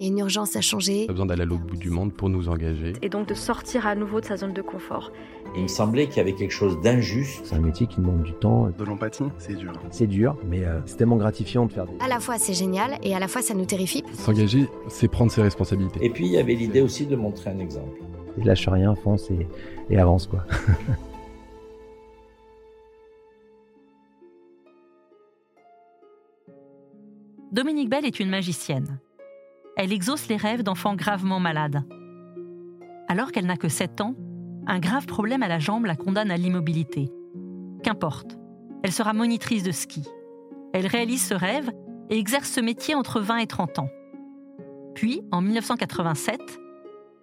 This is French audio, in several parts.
Il y a une urgence à changer. a besoin d'aller à l'autre bout du monde pour nous engager. Et donc de sortir à nouveau de sa zone de confort. Il me semblait qu'il y avait quelque chose d'injuste. C'est un métier qui demande du temps. De l'empathie, c'est dur. C'est dur, mais euh, c'est tellement gratifiant de faire des... À la fois c'est génial et à la fois ça nous terrifie. S'engager, c'est prendre ses responsabilités. Et puis il y avait l'idée aussi de montrer un exemple. Et lâche rien, fonce et, et avance quoi. Dominique Bell est une magicienne. Elle exauce les rêves d'enfants gravement malades. Alors qu'elle n'a que 7 ans, un grave problème à la jambe la condamne à l'immobilité. Qu'importe, elle sera monitrice de ski. Elle réalise ce rêve et exerce ce métier entre 20 et 30 ans. Puis, en 1987,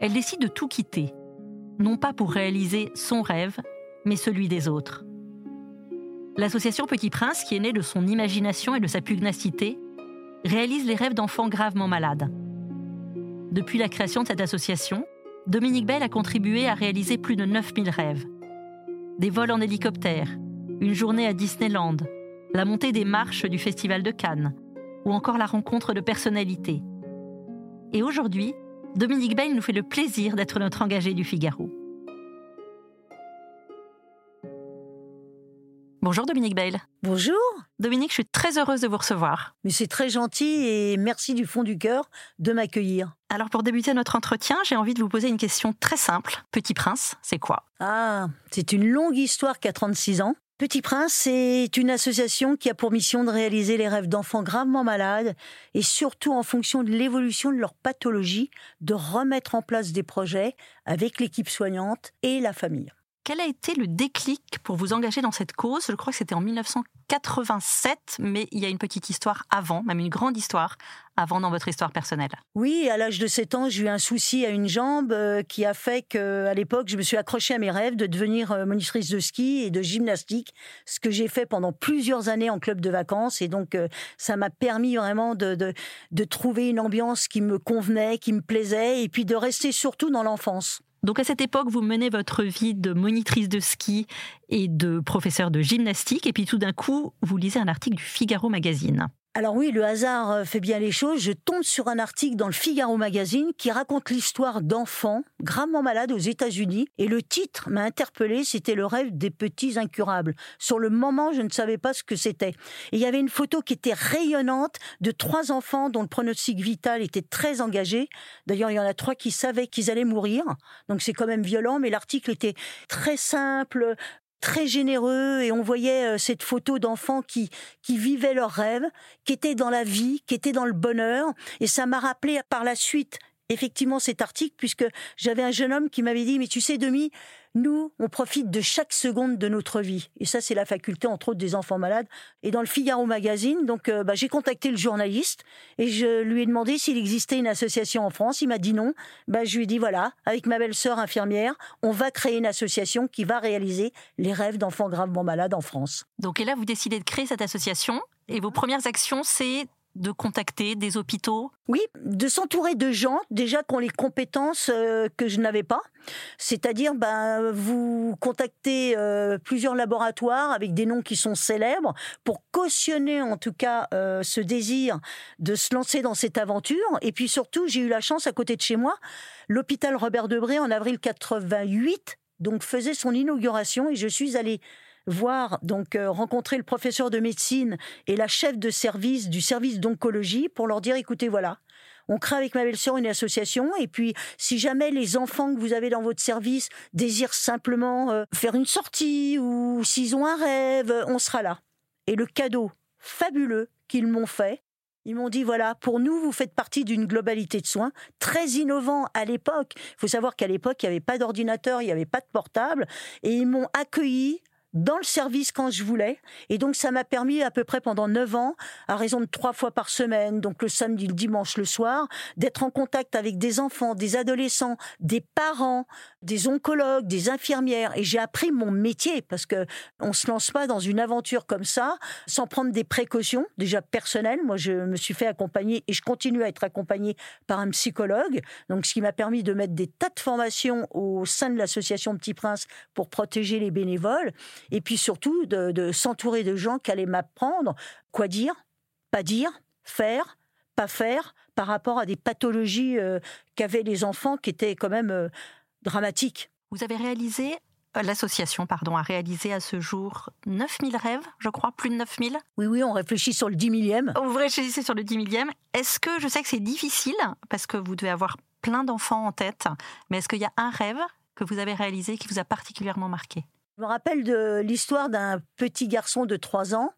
elle décide de tout quitter, non pas pour réaliser son rêve, mais celui des autres. L'association Petit Prince, qui est née de son imagination et de sa pugnacité, réalise les rêves d'enfants gravement malades. Depuis la création de cette association, Dominique Bell a contribué à réaliser plus de 9000 rêves. Des vols en hélicoptère, une journée à Disneyland, la montée des marches du Festival de Cannes, ou encore la rencontre de personnalités. Et aujourd'hui, Dominique Bell nous fait le plaisir d'être notre engagé du Figaro. Bonjour Dominique Bale. Bonjour. Dominique, je suis très heureuse de vous recevoir. Mais c'est très gentil et merci du fond du cœur de m'accueillir. Alors pour débuter notre entretien, j'ai envie de vous poser une question très simple. Petit Prince, c'est quoi? Ah, c'est une longue histoire qui a 36 ans. Petit Prince, c'est une association qui a pour mission de réaliser les rêves d'enfants gravement malades et surtout en fonction de l'évolution de leur pathologie, de remettre en place des projets avec l'équipe soignante et la famille. Quel a été le déclic pour vous engager dans cette cause? Je crois que c'était en 1987, mais il y a une petite histoire avant, même une grande histoire avant dans votre histoire personnelle. Oui, à l'âge de 7 ans, j'ai eu un souci à une jambe euh, qui a fait qu'à l'époque, je me suis accrochée à mes rêves de devenir euh, monitrice de ski et de gymnastique, ce que j'ai fait pendant plusieurs années en club de vacances. Et donc, euh, ça m'a permis vraiment de, de trouver une ambiance qui me convenait, qui me plaisait, et puis de rester surtout dans l'enfance. Donc à cette époque, vous menez votre vie de monitrice de ski et de professeur de gymnastique, et puis tout d'un coup, vous lisez un article du Figaro Magazine. Alors oui, le hasard euh, fait bien les choses. Je tombe sur un article dans le Figaro Magazine qui raconte l'histoire d'enfants gravement malades aux États-Unis. Et le titre m'a interpellé, c'était le rêve des petits incurables. Sur le moment, je ne savais pas ce que c'était. Et il y avait une photo qui était rayonnante de trois enfants dont le pronostic vital était très engagé. D'ailleurs, il y en a trois qui savaient qu'ils allaient mourir. Donc c'est quand même violent, mais l'article était très simple, très généreux et on voyait euh, cette photo d'enfants qui qui vivaient leurs rêves, qui étaient dans la vie, qui étaient dans le bonheur. Et ça m'a rappelé par la suite effectivement cet article puisque j'avais un jeune homme qui m'avait dit mais tu sais Demi nous, on profite de chaque seconde de notre vie. Et ça, c'est la faculté, entre autres, des enfants malades. Et dans le Figaro Magazine, donc, euh, bah, j'ai contacté le journaliste et je lui ai demandé s'il existait une association en France. Il m'a dit non. Bah, je lui ai dit voilà, avec ma belle-sœur infirmière, on va créer une association qui va réaliser les rêves d'enfants gravement malades en France. Donc, et là, vous décidez de créer cette association. Et vos premières actions, c'est de contacter des hôpitaux? Oui, de s'entourer de gens déjà qui ont les compétences euh, que je n'avais pas. C'est-à-dire, ben, vous contactez euh, plusieurs laboratoires avec des noms qui sont célèbres pour cautionner en tout cas euh, ce désir de se lancer dans cette aventure. Et puis surtout, j'ai eu la chance à côté de chez moi, l'hôpital Robert Debré en avril 88 donc faisait son inauguration et je suis allée voir donc euh, rencontrer le professeur de médecine et la chef de service du service d'oncologie pour leur dire écoutez voilà on crée avec ma belle-sœur une association et puis si jamais les enfants que vous avez dans votre service désirent simplement euh, faire une sortie ou s'ils ont un rêve, on sera là. Et le cadeau fabuleux qu'ils m'ont fait, ils m'ont dit voilà, pour nous, vous faites partie d'une globalité de soins très innovant à l'époque. Il faut savoir qu'à l'époque, il n'y avait pas d'ordinateur, il n'y avait pas de portable, et ils m'ont accueilli dans le service quand je voulais. Et donc, ça m'a permis à peu près pendant neuf ans, à raison de trois fois par semaine, donc le samedi, le dimanche, le soir, d'être en contact avec des enfants, des adolescents, des parents, des oncologues, des infirmières. Et j'ai appris mon métier parce que on se lance pas dans une aventure comme ça sans prendre des précautions, déjà personnelles. Moi, je me suis fait accompagner et je continue à être accompagné par un psychologue. Donc, ce qui m'a permis de mettre des tas de formations au sein de l'association Petit Prince pour protéger les bénévoles et puis surtout de, s'entourer de gens qui allaient m'apprendre quoi dire, pas dire, faire, pas faire par rapport à des pathologies euh, qu'avaient les enfants qui étaient quand même euh, dramatiques. Vous avez réalisé euh, L'association, pardon, a réalisé à ce jour 9000 rêves, je crois, plus de 9000. Oui, oui, on réfléchit sur le 10 millième. Vous réfléchissez sur le 10 millième. Est-ce que, je sais que c'est difficile, parce que vous devez avoir plein d'enfants en tête, mais est-ce qu'il y a un rêve que vous avez réalisé qui vous a particulièrement marqué? Je me rappelle de l'histoire d'un petit garçon de 3 ans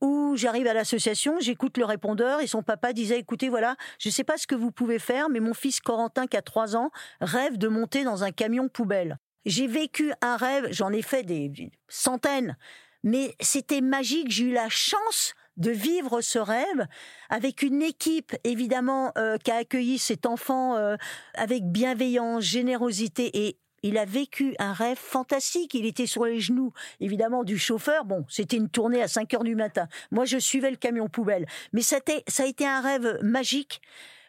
où j'arrive à l'association, j'écoute le répondeur et son papa disait écoutez voilà, je ne sais pas ce que vous pouvez faire mais mon fils Corentin qui a 3 ans rêve de monter dans un camion poubelle. J'ai vécu un rêve, j'en ai fait des centaines, mais c'était magique, j'ai eu la chance de vivre ce rêve avec une équipe évidemment euh, qui a accueilli cet enfant euh, avec bienveillance, générosité et il a vécu un rêve fantastique. Il était sur les genoux, évidemment, du chauffeur. Bon, c'était une tournée à 5 heures du matin. Moi, je suivais le camion poubelle. Mais ça a été un rêve magique.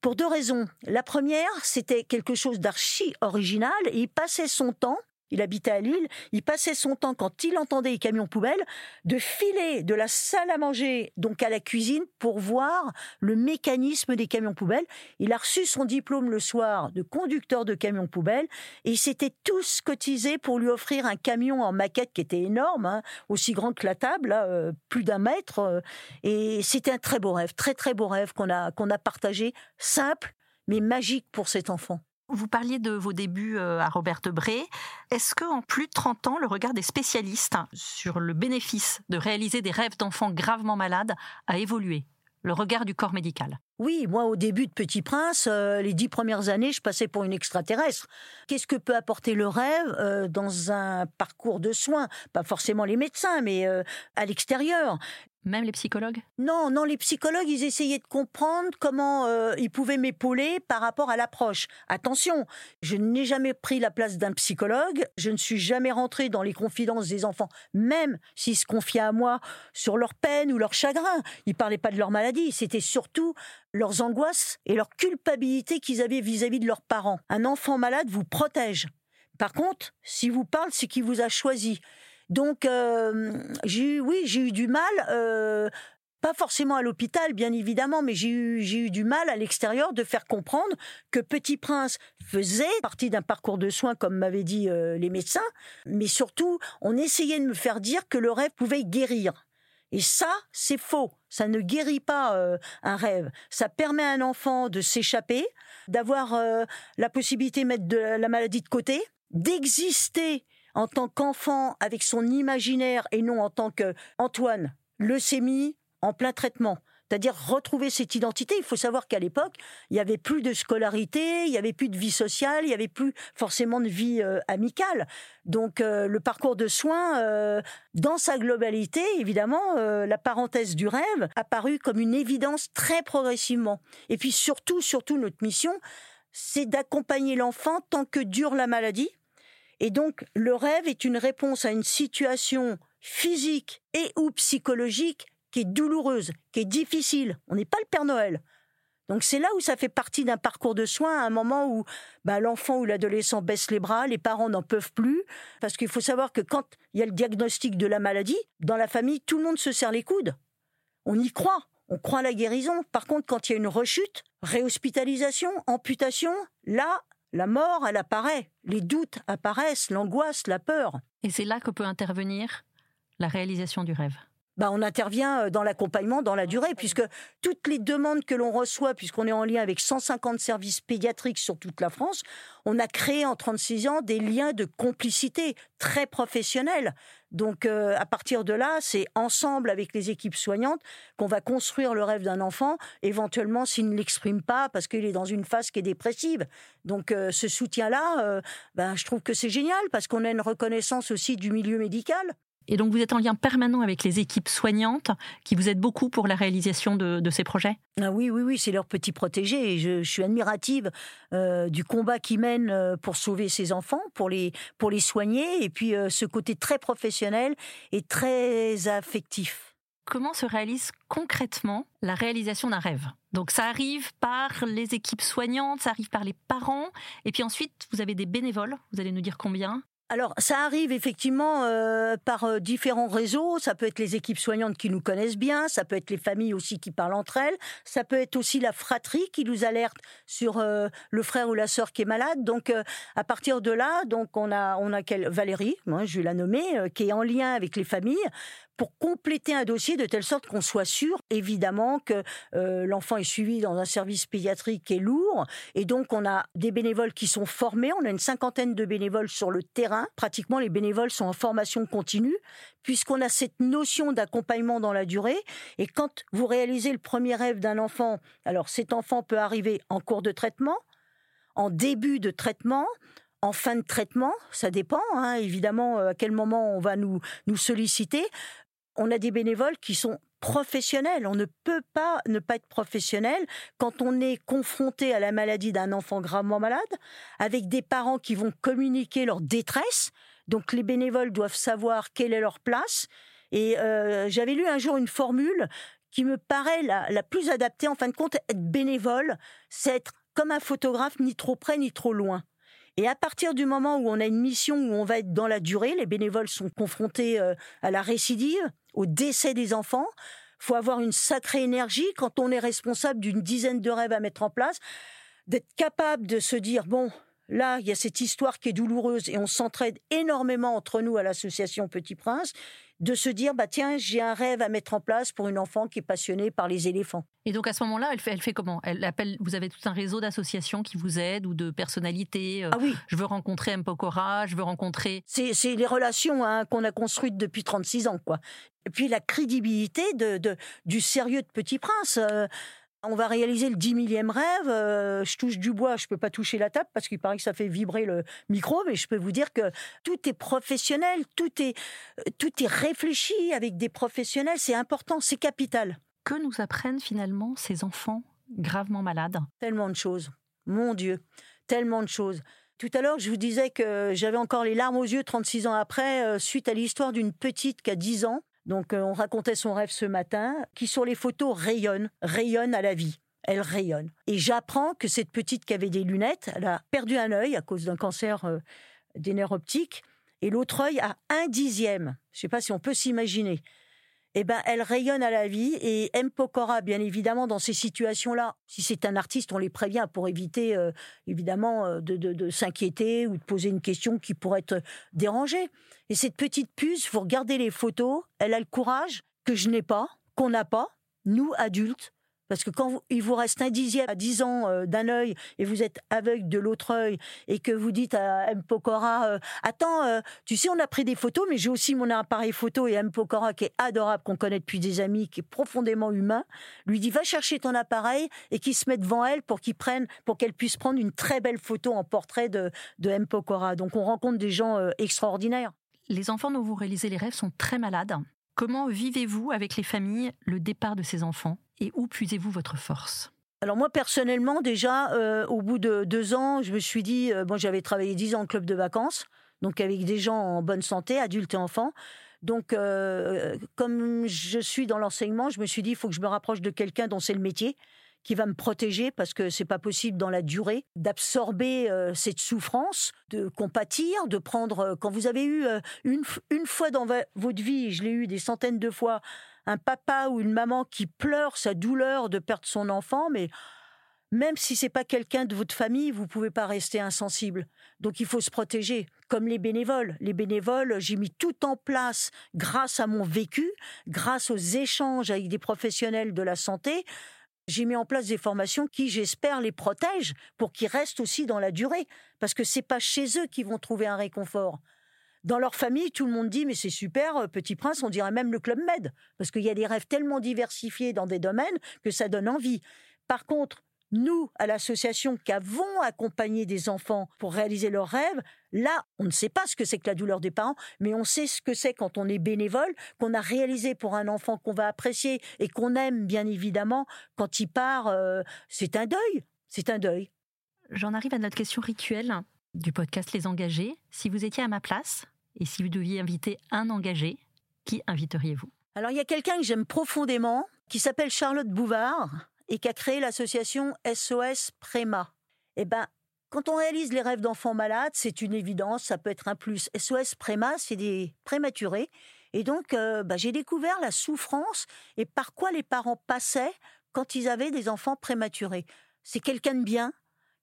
Pour deux raisons. La première, c'était quelque chose d'archi original. il passait son temps il habitait à Lille, il passait son temps, quand il entendait les camions poubelles, de filer de la salle à manger, donc à la cuisine, pour voir le mécanisme des camions poubelles. Il a reçu son diplôme le soir de conducteur de camions poubelles, et il s'était tous cotisés pour lui offrir un camion en maquette qui était énorme, hein, aussi grand que la table, euh, plus d'un mètre. Euh, et c'était un très beau rêve, très très beau rêve qu'on a, qu'on a partagé, simple, mais magique pour cet enfant. Vous parliez de vos débuts euh, à Robert Debré. Est-ce qu'en plus de 30 ans, le regard des spécialistes sur le bénéfice de réaliser des rêves d'enfants gravement malades a évolué? Le regard du corps médical? Oui, moi au début de Petit Prince, euh, les dix premières années, je passais pour une extraterrestre. Qu'est-ce que peut apporter le rêve euh, dans un parcours de soins? Pas forcément les médecins, mais à l'extérieur. Même les psychologues? Non, non, les psychologues, ils essayaient de comprendre comment euh, ils pouvaient m'épauler par rapport à l'approche. Attention, je n'ai jamais pris la place d'un psychologue, je ne suis jamais rentré dans les confidences des enfants, même s'ils se confiaient à moi sur leur peine ou leur chagrin. Ils parlaient pas de leur maladie, c'était surtout leurs angoisses et leur culpabilité qu'ils avaient vis-à-vis de leurs parents. Un enfant malade vous protège. Par contre, si vous parle, c'est qu'il vous a choisi. Donc, euh, j'ai eu, oui, j'ai eu du mal. Euh, pas forcément à l'hôpital, bien évidemment, mais j'ai eu, j'ai eu du mal à l'extérieur de faire comprendre que Petit Prince faisait partie d'un parcours de soins, comme m'avaient dit euh, les médecins, mais surtout, on essayait de me faire dire que le rêve pouvait guérir. Et ça, c'est faux. Ça ne guérit pas un rêve. Ça permet à un enfant de s'échapper, d'avoir la possibilité de mettre de la maladie de côté, d'exister en tant qu'enfant avec son imaginaire et non en tant qu'Antoine, leucémie en plein traitement. C'est-à-dire retrouver cette identité. Il faut savoir qu'à l'époque, il n'y avait plus de scolarité, il n'y avait plus de vie sociale, il n'y avait plus forcément de vie euh, amicale. Donc euh, le parcours de soins, euh, dans sa globalité, évidemment, la parenthèse du rêve apparut comme une évidence très progressivement. Et puis surtout, surtout, notre mission, c'est d'accompagner l'enfant tant que dure la maladie, et donc, le rêve est une réponse à une situation physique et ou psychologique qui est douloureuse, qui est difficile. On n'est pas le Père Noël. Donc c'est là où ça fait partie d'un parcours de soins, à un moment où bah, l'enfant ou l'adolescent baisse les bras, les parents n'en peuvent plus, parce qu'il faut savoir que quand il y a le diagnostic de la maladie, dans la famille, tout le monde se serre les coudes. On y croit, on croit à la guérison. Par contre, quand il y a une rechute, réhospitalisation, amputation, là, la mort, elle apparaît, les doutes apparaissent, l'angoisse, la peur. Et c'est là que peut intervenir la réalisation du rêve. Bah, on intervient euh, dans l'accompagnement, dans la durée, puisque toutes les demandes que l'on reçoit, puisqu'on est en lien avec 150 services pédiatriques sur toute la France, on a créé en 36 ans des liens de complicité très professionnels. Donc euh, à partir de là, c'est ensemble avec les équipes soignantes qu'on va construire le rêve d'un enfant, éventuellement s'il ne l'exprime pas parce qu'il est dans une phase qui est dépressive. Donc euh, ce soutien-là, ben, je trouve que c'est génial parce qu'on a une reconnaissance aussi du milieu médical. Et donc vous êtes en lien permanent avec les équipes soignantes qui vous aident beaucoup pour la réalisation de, ces projets? Ah Oui, oui, oui, c'est leur petit protégé. Je, suis admirative euh, du combat qu'ils mènent euh, pour sauver ces enfants, pour les, pour les soigner. Et puis euh, ce côté très professionnel et très affectif. Comment se réalise concrètement la réalisation d'un rêve? Donc ça arrive par les équipes soignantes, ça arrive par les parents, et puis ensuite vous avez des bénévoles, vous allez nous dire combien? Alors, ça arrive effectivement euh, par euh, différents réseaux. Ça peut être les équipes soignantes qui nous connaissent bien, ça peut être les familles aussi qui parlent entre elles, ça peut être aussi la fratrie qui nous alerte sur euh, le frère ou la sœur qui est malade. Donc, à partir de là, donc on a on a Valérie, moi je vais la nommer, qui est en lien avec les familles pour compléter un dossier de telle sorte qu'on soit sûr, évidemment, que euh, l'enfant est suivi dans un service pédiatrique qui est lourd. Et donc, on a des bénévoles qui sont formés. On a une cinquantaine de bénévoles sur le terrain. Pratiquement, les bénévoles sont en formation continue, puisqu'on a cette notion d'accompagnement dans la durée. Et quand vous réalisez le premier rêve d'un enfant, alors cet enfant peut arriver en cours de traitement, en début de traitement, en fin de traitement, ça dépend hein, évidemment euh, à quel moment on va nous, nous solliciter on a des bénévoles qui sont professionnels. On ne peut pas ne pas être professionnel quand on est confronté à la maladie d'un enfant gravement malade, avec des parents qui vont communiquer leur détresse. Donc les bénévoles doivent savoir quelle est leur place. Et euh, j'avais lu un jour une formule qui me paraît la, la plus adaptée. En fin de compte, être bénévole, c'est être comme un photographe, ni trop près ni trop loin. Et à partir du moment où on a une mission où on va être dans la durée, les bénévoles sont confrontés euh, à la récidive, au décès des enfants. faut avoir une sacrée énergie quand on est responsable d'une dizaine de rêves à mettre en place, d'être capable de se dire, bon, là, il y a cette histoire qui est douloureuse et on s'entraide énormément entre nous à l'association Petit Prince de se dire bah tiens j'ai un rêve à mettre en place pour une enfant qui est passionnée par les éléphants. Et donc à ce moment-là, elle fait, elle fait comment? Elle appelle. Vous avez tout un réseau d'associations qui vous aident ou de personnalités. Euh, ah oui. Je veux rencontrer M. Pokora, je veux rencontrer. C'est les relations hein, qu'on a construites depuis 36 ans quoi. Et puis la crédibilité de, de du sérieux de Petit Prince. Euh, on va réaliser le dix millième rêve. Euh, je touche du bois, je peux pas toucher la table parce qu'il paraît que ça fait vibrer le micro, mais je peux vous dire que tout est professionnel, tout est euh, tout est réfléchi avec des professionnels. C'est important, c'est capital. Que nous apprennent finalement ces enfants gravement malades? Tellement de choses, mon Dieu, tellement de choses. Tout à l'heure, je vous disais que j'avais encore les larmes aux yeux 36 ans après, euh, suite à l'histoire d'une petite qui a 10 ans, donc euh, on racontait son rêve ce matin, qui sur les photos rayonne, rayonne à la vie. Elle rayonne. Et j'apprends que cette petite qui avait des lunettes, elle a perdu un œil à cause d'un cancer euh, des nerfs optiques, et l'autre œil a un dixième. Je ne sais pas si on peut s'imaginer. Eh ben, elle rayonne à la vie et M. Pokora, bien évidemment, dans ces situations-là. Si c'est un artiste, on les prévient pour éviter, euh, évidemment, de, de s'inquiéter ou de poser une question qui pourrait être dérangée. Et cette petite puce, vous regardez les photos, elle a le courage que je n'ai pas, qu'on n'a pas, nous adultes. Parce que quand il vous reste un dixième à 10 ans euh, d'un œil et vous êtes aveugle de l'autre œil et que vous dites à M. Pokora, euh, attends, euh, tu sais, on a pris des photos, mais j'ai aussi mon appareil photo et M. Pokora qui est adorable, qu'on connaît depuis des amis, qui est profondément humain, lui dit va chercher ton appareil et qu'il se met devant elle pour qu'il prenne, pour qu'elle puisse prendre une très belle photo en portrait de, de M. Pokora. Donc on rencontre des gens extraordinaires. Les enfants dont vous réalisez les rêves sont très malades. Comment vivez-vous avec les familles le départ de ces enfants? Et où puisez-vous votre force? Alors moi personnellement déjà euh, au bout de deux ans je me suis dit euh, bon j'avais travaillé dix ans en club de vacances donc avec des gens en bonne santé adultes et enfants donc euh, comme je suis dans l'enseignement je me suis dit il faut que je me rapproche de quelqu'un dont c'est le métier qui va me protéger parce que c'est pas possible dans la durée d'absorber euh, cette souffrance, de compatir, de prendre. Quand vous avez eu une, une fois dans votre vie, je l'ai eu des centaines de fois, un papa ou une maman qui pleure sa douleur de perdre son enfant, mais même si c'est pas quelqu'un de votre famille, vous pouvez pas rester insensible. Donc il faut se protéger, comme les bénévoles. Les bénévoles, j'ai mis tout en place grâce à mon vécu, grâce aux échanges avec des professionnels de la santé j'ai mis en place des formations qui, j'espère, les protègent pour qu'ils restent aussi dans la durée. Parce que c'est pas chez eux qu'ils vont trouver un réconfort. Dans leur famille, tout le monde dit mais c'est super, euh, Petit Prince, on dirait même le Club Med, parce qu'il y a des rêves tellement diversifiés dans des domaines que ça donne envie. Par contre, Nous, à l'association qui avons accompagné des enfants pour réaliser leurs rêves, là, on ne sait pas ce que c'est que la douleur des parents, mais on sait ce que c'est quand on est bénévole, qu'on a réalisé pour un enfant qu'on va apprécier et qu'on aime, bien évidemment, quand il part, euh, c'est un deuil. C'est un deuil. J'en arrive à notre question rituelle du podcast Les Engagés. Si vous étiez à ma place et si vous deviez inviter un engagé, qui inviteriez-vous? Alors, il y a quelqu'un que j'aime profondément, qui s'appelle Charlotte Bouvard et qui a créé l'association SOS Préma. Eh ben, quand on réalise les rêves d'enfants malades, c'est une évidence, ça peut être un plus. SOS Préma, c'est des prématurés. Et donc, euh, bah, j'ai découvert la souffrance et par quoi les parents passaient quand ils avaient des enfants prématurés. C'est quelqu'un de bien,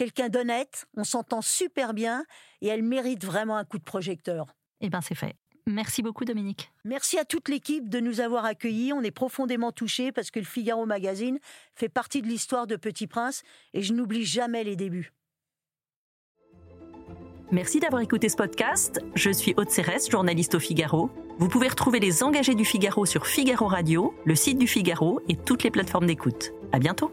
quelqu'un d'honnête, on s'entend super bien et elle mérite vraiment un coup de projecteur. Eh bien, c'est fait. Merci beaucoup Dominique. Merci à toute l'équipe de nous avoir accueillis. On est profondément touchés parce que le Figaro Magazine fait partie de l'histoire de Petit Prince et je n'oublie jamais les débuts. Merci d'avoir écouté ce podcast. Je suis Aude Cérès, journaliste au Figaro. Vous pouvez retrouver les engagés du Figaro sur Figaro Radio, le site du Figaro et toutes les plateformes d'écoute. À bientôt.